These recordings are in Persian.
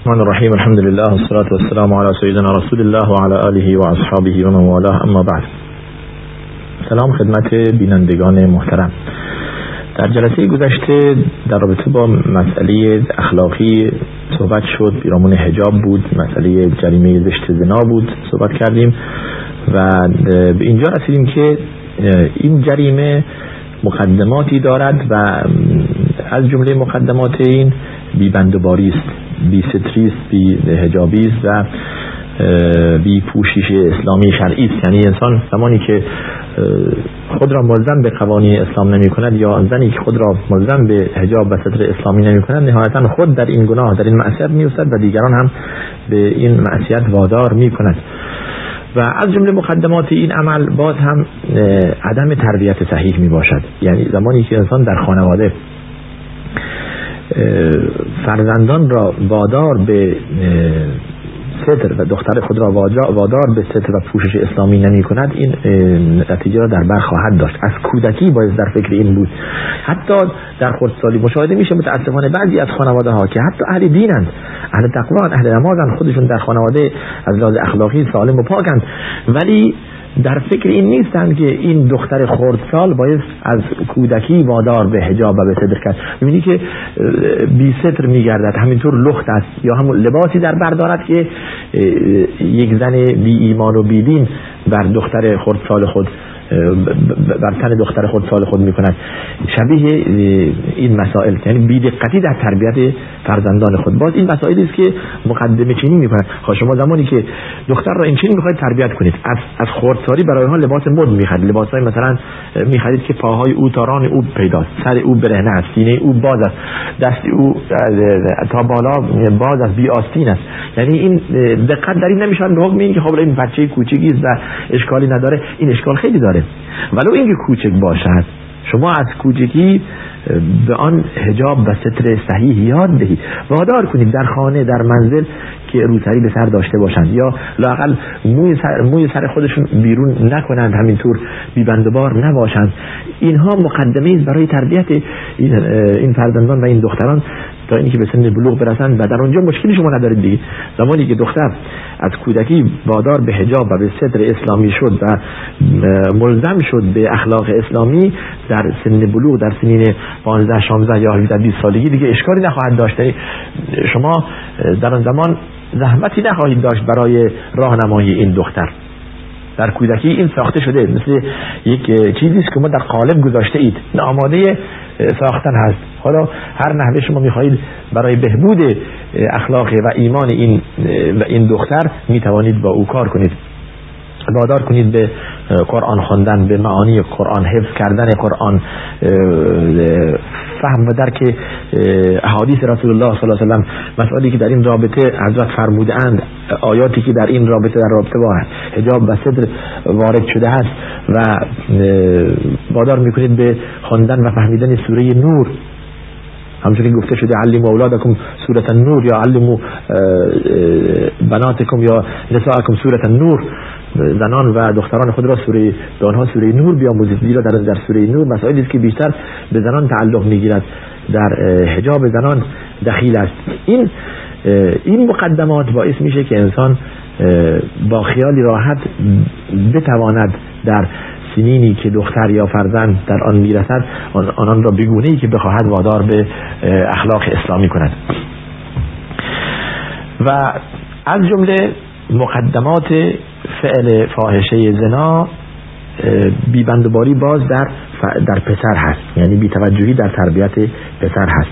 الرحمن الرحیم الحمد لله والصلاة والسلام على سیدنا رسول الله وعلى آله و اصحابه و من والاه اما بعد سلام خدمت بینندگان محترم در جلسه گذشته در رابطه با مسئله اخلاقی صحبت شد. بیرامون حجاب بود. مسئله جریمه زشت زنا بود. صحبت کردیم و به اینجا رسیدیم که این جریمه مقدماتی دارد و از جمله مقدمات این بی بندباری است بی ستریست بی هجابی است و بی پوشش اسلامی شرعی است. یعنی انسان زمانی که خود را ملزم به قوانین اسلام نمی کند یا زنی که خود را ملزم به حجاب و ستر اسلامی نمی کند نهایتا خود در این گناه در این معصیت می و دیگران هم به این معصیت وادار می کند و از جمله مقدمات این عمل باز هم عدم تربیت صحیح می باشد یعنی زمانی که انسان در خانواده فرزندان را وادار به ستر و دختر خود را وادار به ستر و پوشش اسلامی نمی کند این نتیجه را در بر خواهد داشت. از کودکی باید در فکر این بود. حتی در خردسالی مشاهده میشه متاسفانه بعضی از خانواده ها که حتی اهل دینند اهل تقوان اهل نمازند خودشون در خانواده از لحاظ اخلاقی سالم و پاکند ولی در فکر این نیستند که این دختر خردسال باید از کودکی وادار به حجاب و به صدر کرد. می‌بینی که بی ستر میگردد همینطور لخت است یا همون لباسی در بردارد که یک زن بی ایمان و بی دین بر دختر خردسال خود بر تن دختر خود سال خود می‌کند. شبیه این مسائل یعنی بیدقتی در تربیت فرزندان خود. باز این مسائلی است که مقدمه چینی می‌کنند. خب شما زمانی که دختر را این چنین می‌خواید تربیت کنید از از خردسالی برای ها لباس مد می‌خرید. لباس های مثلا می‌خرید که پاهای او تاران او پیداست. سر او برهنه است سینه او باز است. دست او تا بالا باز است بی آستین است. یعنی این دقت در این نمیشن به حکم این که خب این بچه کوچیکی و اشکالی نداره. این اشکال خیلی داره. ولو اینکه کوچک باشد شما از کوچکی به آن هجاب و ستر صحیح یاد دهید. وادار کنید در خانه در منزل که روسری به سر داشته باشند یا لاقل موی سر, موی سر خودشون بیرون نکنند همینطور بیبندبار نباشند. اینها مقدمه است برای تربیت این فرزندان و این دختران. تا اینکه به سن بلوغ برسند و در اونجا مشکلی شما ندارید دیگه. زمانی که دختر از کودکی وادار به حجاب و به صدر اسلامی شد و ملزم شد به اخلاق اسلامی در سن بلوغ در سنین 15 16 یا 17 20 سالگی دیگه اشکالی نخواهد داشت. شما در آن زمان زحمتی نخواهید داشت برای راهنمایی این دختر. در کودکی این ساخته شده. مثل یک چیزی است که ما در قالب گذاشته اید. آماده ساختن هست. حالا هر نحوه شما می‌خواهید برای بهبود اخلاق و ایمان این و این دختر می‌توانید با او کار کنید. وادار کنید به قرآن خواندن به معانی قرآن حفظ کردن قرآن فهم و درک احادیث رسول الله صلی الله علیه و مسائلی که در این رابطه حضرت فرمودند آیاتی که در این رابطه در رابطه با حجاب و صدر وارد شده است و وادار می‌کنید به خواندن و فهمیدن سوره نور. همچون که گفته شده علم اولادکم سورت النور یا علم بناتکم یا نساءکم سورت النور. زنان و دختران خود را سوره به آنها سوره نور بیاموزید. زیرا در در سوره نور مسائلی است که بیشتر به زنان تعلق می‌گیرد. در حجاب زنان دخیل است. این این مقدمات باعث میشه که انسان با خیالی راحت بتواند در سنینی که دختر یا فرزند در آن می‌رسد آنان را بگونه ای که بخواهد وادار به اخلاق اسلامی کند. و از جمله مقدمات فعل فاحشه زنا بیبندباری باز در در پسر هست. یعنی بیتوجهی در تربیت پسر هست.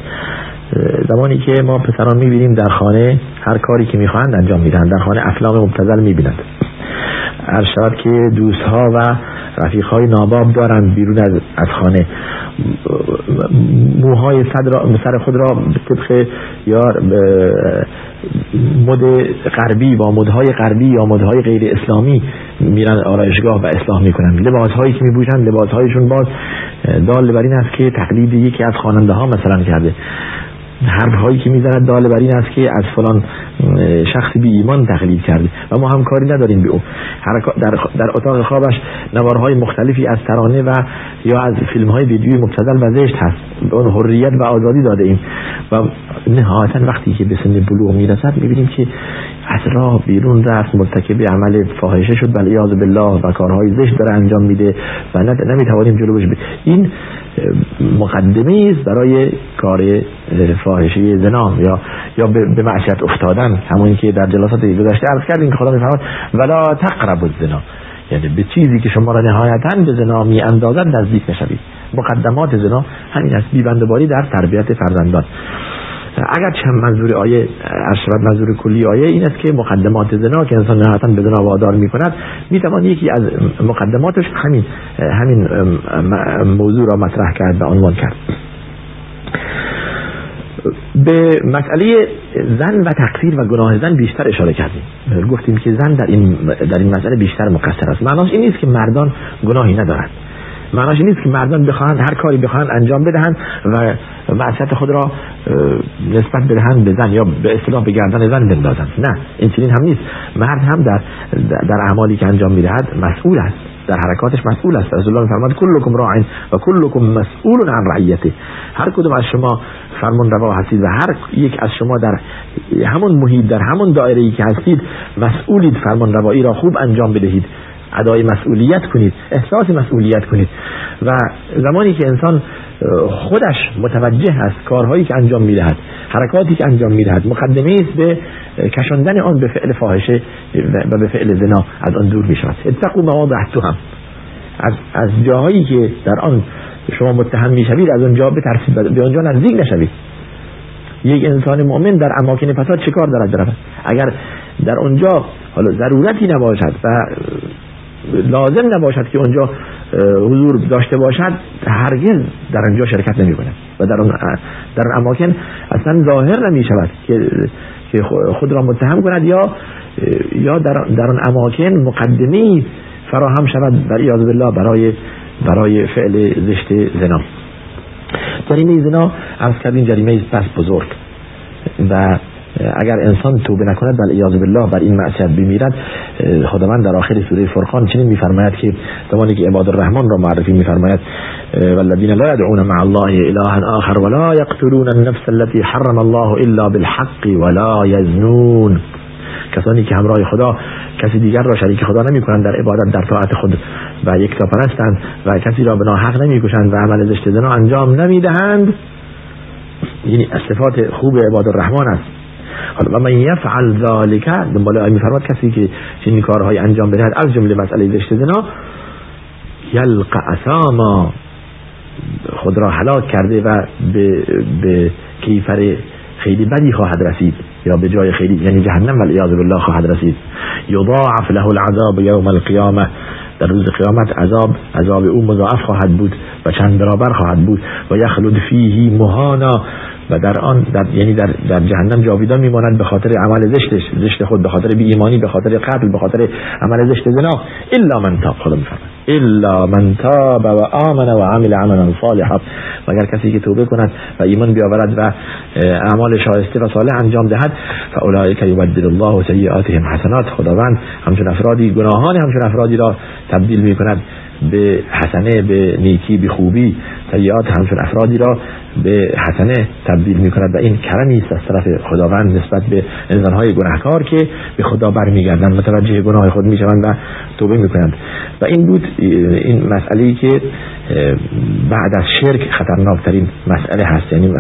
زمانی که ما پسران می‌بینیم در خانه هر کاری که می‌خواهند انجام میدن در خانه افلاق مبتزل می‌بینند. هر شود که دوستها و رفیقهای ناباب دارند بیرون از, از خانه. موهای سر خود را طبق یا مد غربی با مدهای غربی یا مدهای غیر اسلامی میرن آرایشگاه و اصلاح می‌کنن. لباس هایی که میبوشن لباس هایشون باز دال بر این است که تقلید یکی از خواننده ها مثلا کرده. حرف هایی که می‌زند داله بر این است که از فلان شخص بی ایمان تقلید کرده. و ما هم کاری نداریم به او. در, اتاق خوابش نوارهای مختلفی از ترانه و یا از فیلم های ویدیوی مبتذل و زشت هست. به اون حریت و آزادی داده ایم. و نهایتا وقتی که به سن بلوغ می‌رسد می‌بینیم که از راه بیرون رفت مرتکب عمل فاحشه شد. بل یاذ بالله و کارهای زشت داره انجام میده و نمی‌توانیم جلو بشه این مقدمه است برای کار فاحشه زنا یا یا به معصیت افتادن. همونی که در جلسات گذشته عرض کردیم که خدا میفرماد ولا تقربوا الزنا. یعنی به چیزی که شما را نهایتا به زنا می اندازد نزدیک نشوید. مقدمات زنا همین است. بیبندباری در تربیت فرزندان. اگر چند منظور آیه اشرت منظور کلی آیه این است که مقدمات زنا که انسان نهایتا به زنا وادار می کند می توان یکی از مقدماتش همین همین موضوع را مطرح کرد و عنوان کرد. به مسئله زن و تقصیر و گناه زن بیشتر اشاره کردیم. گفتیم که زن در این در این مسئله بیشتر مقصر است. معناش این نیست که مردان گناهی ندارند. معناش نیست که مردان بخواهند هر کاری بخواهند انجام بدهند و معصیت خود را نسبت بدهند به زن یا به اصطلاح به گردن زن بندازند. نه این چنین هم نیست. مرد هم در در اعمالی که انجام می‌دهد مسئول است. در حرکاتش مسئول است. رسول الله فرمود کلکم راع و کلکم مسئول عن رعیته. هر کدوم از شما فرمان روا هستید و هر یک از شما در همون محیط در همون دایره ای که هستید مسئولید فرمان روایی را خوب انجام بدهید. ادای مسئولیت کنید احساس مسئولیت کنید. و زمانی که انسان خودش متوجه است کارهایی که انجام می‌دهد حرکاتی که انجام می‌دهد مقدمه است به کشاندن آن به فعل فاحشه و به فعل زنا از آن دور می‌شود. اتقوا مواضع هم از از جاهایی که در آن شما متهم می‌شوید از آنجا بترسید به آنجا نزدیک نشوید. یک انسان مؤمن در اماکن فساد چه کار دارد؟ برود اگر در آنجا حالا ضرورتی نباشد و لازم نباشد که اونجا حضور داشته باشد هرگز در آنجا شرکت نمی کند و در اون در اماکن اصلا ظاهر نمی شود که خود را متهم کند یا یا در, در آن اماکن مقدمی فراهم شود. بر ایاذ بالله برای برای فعل زشت زنا. جریمه زنا از کردیم جریمه بس بزرگ. و اگر انسان توبه نکند بل ایاذ بالله بر این معصیت بمیرد خداوند در آخر سوره فرقان چنین میفرماید که زمانی که عباد الرحمن را معرفی میفرماید والذین لا يدعون مع الله اله آخر ولا يقتلون النفس التي حرم الله الا بالحق ولا يزنون. کسانی که همراه خدا کسی دیگر را شریک خدا نمی کنند در عبادت در طاعت خود و یک پرستند و کسی را به ناحق نمی کشند و عمل زشت زنا انجام نمی دهند یعنی صفات خوب عباد الرحمن است. و من یفعل ذالک دنبال آیه میفرماد کسی که چنین کارهای انجام بدهد از جمله مسئله زشت زنا یلق اساما خود را هلاک کرده و به, به کیفر خیلی بدی خواهد رسید یا به جای خیلی یعنی جهنم والعیاذ بالله خواهد رسید. یضاعف له العذاب یوم القیامه در روز قیامت عذاب عذاب او مضاعف خواهد بود. و چند برابر خواهد بود. و یخلد فیه مهانا. و در آن در یعنی در در جهنم جاویدان میماند به خاطر عمل زشتش زشت خود به خاطر بی ایمانی به خاطر قتل به خاطر عمل زشت زنا. الا من تاب. خدا الا من تاب و آمن و عمل عملا صالحا. مگر کسی که توبه کند و ایمان بیاورد و اعمال شایسته و صالح انجام دهد فاولئک یبدل الله سیئاتهم حسنات. خداوند همچون افرادی گناهان همچون افرادی را تبدیل می‌کند. به حسنه به نیکی به خوبی سیئات همچون افرادی را به حسنه تبدیل می کند و این کرمی است از طرف خداوند نسبت به انسانهای گناهکار که به خدا برمیگردند متوجه گناه خود می‌شوند و توبه می‌کنند. و این بود این مسئله که بعد از شرک خطرناکترین مسئله هست یعنی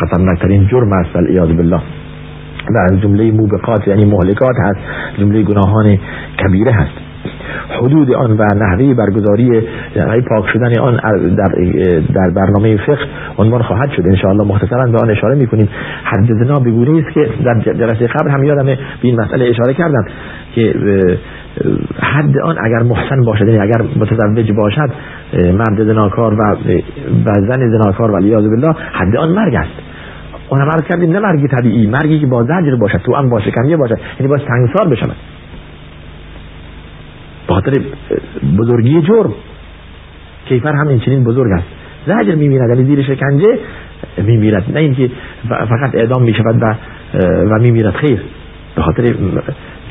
خطرناکترین جرم است والعیاذ بالله. و جمله موبقات یعنی مهلکات هست جمله گناهان کبیره هست. حدود آن و نحوه برگزاری یعنی پاک شدن آن در, در برنامه فقه عنوان خواهد شد. انشاءالله مختصرا به آن اشاره می‌کنیم. حد زنا بگونه است که در جلسه قبل هم یادم به این مسئله اشاره کردم که حد آن اگر محسن باشد یعنی اگر متزوج باشد مرد زناکار و زن زناکار ولی بالله حد آن مرگ است. اون هم کردیم نه مرگی طبیعی مرگی که با زجر باشد تو هم باشه کمیه باشد یعنی باید تنگسار بشود. خاطر بزرگی جرم. کیفر هم این چنین بزرگ است. زجر می‌بیند یعنی زیر شکنجه میمیرد. نه اینکه فقط اعدام می‌شود و و میمیرد. خیر. به خاطر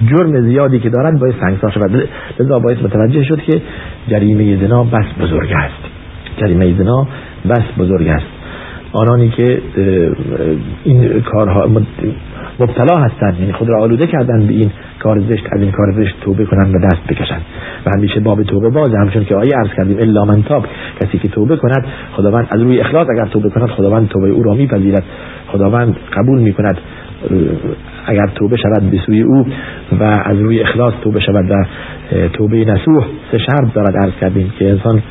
جرم زیادی که دارد باید سنگسار شود. لذا باید متوجه شد که جریمه زنا بس بزرگ است. جریمه زنا بس بزرگ است. آنانی که این کارها مبتلا هستند یعنی خود را آلوده کردن به این کار زشت از این کار زشت توبه کنند و دست بکشند و همیشه باب توبه باز همچون که آیه عرض کردیم الا من تاب. کسی که توبه کند خداوند از روی اخلاص اگر توبه کند خداوند توبه او را میپذیرد. خداوند قبول می‌کند اگر توبه شود به سوی او و از روی اخلاص توبه شود و توبه نسوح سه شرط دارد. عرض کردیم که انسان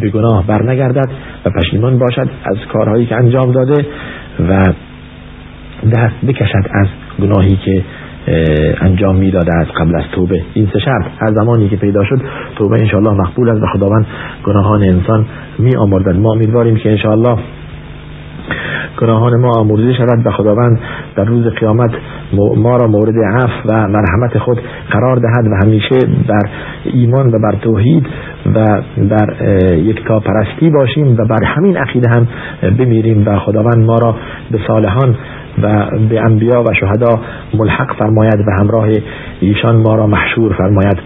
به گناه بر نگردد و پشیمان باشد از کارهایی که انجام داده و دست بکشد از گناهی که انجام می‌داده از قبل از توبه. این سه شرط هر زمانی که پیدا شد توبه انشاءالله مقبول است. و خداوند گناهان انسان می آمردد ما امیدواریم که انشاءالله گناهان ما آمرزی شود و خداوند در روز قیامت ما را مورد عفو و مرحمت خود قرار دهد و همیشه بر ایمان و بر توحید و بر یک تا پرستی باشیم و بر همین عقیده هم بمیریم و خداوند ما را به صالحان و به انبیا و شهدا ملحق فرماید و همراه ایشان ما را محشور فرماید.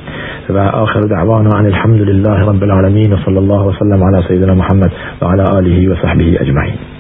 و آخر دعوانا عن الحمد لله رب العالمین و صلی الله وسلم على سیدنا محمد و على آله و صحبه اجمعین.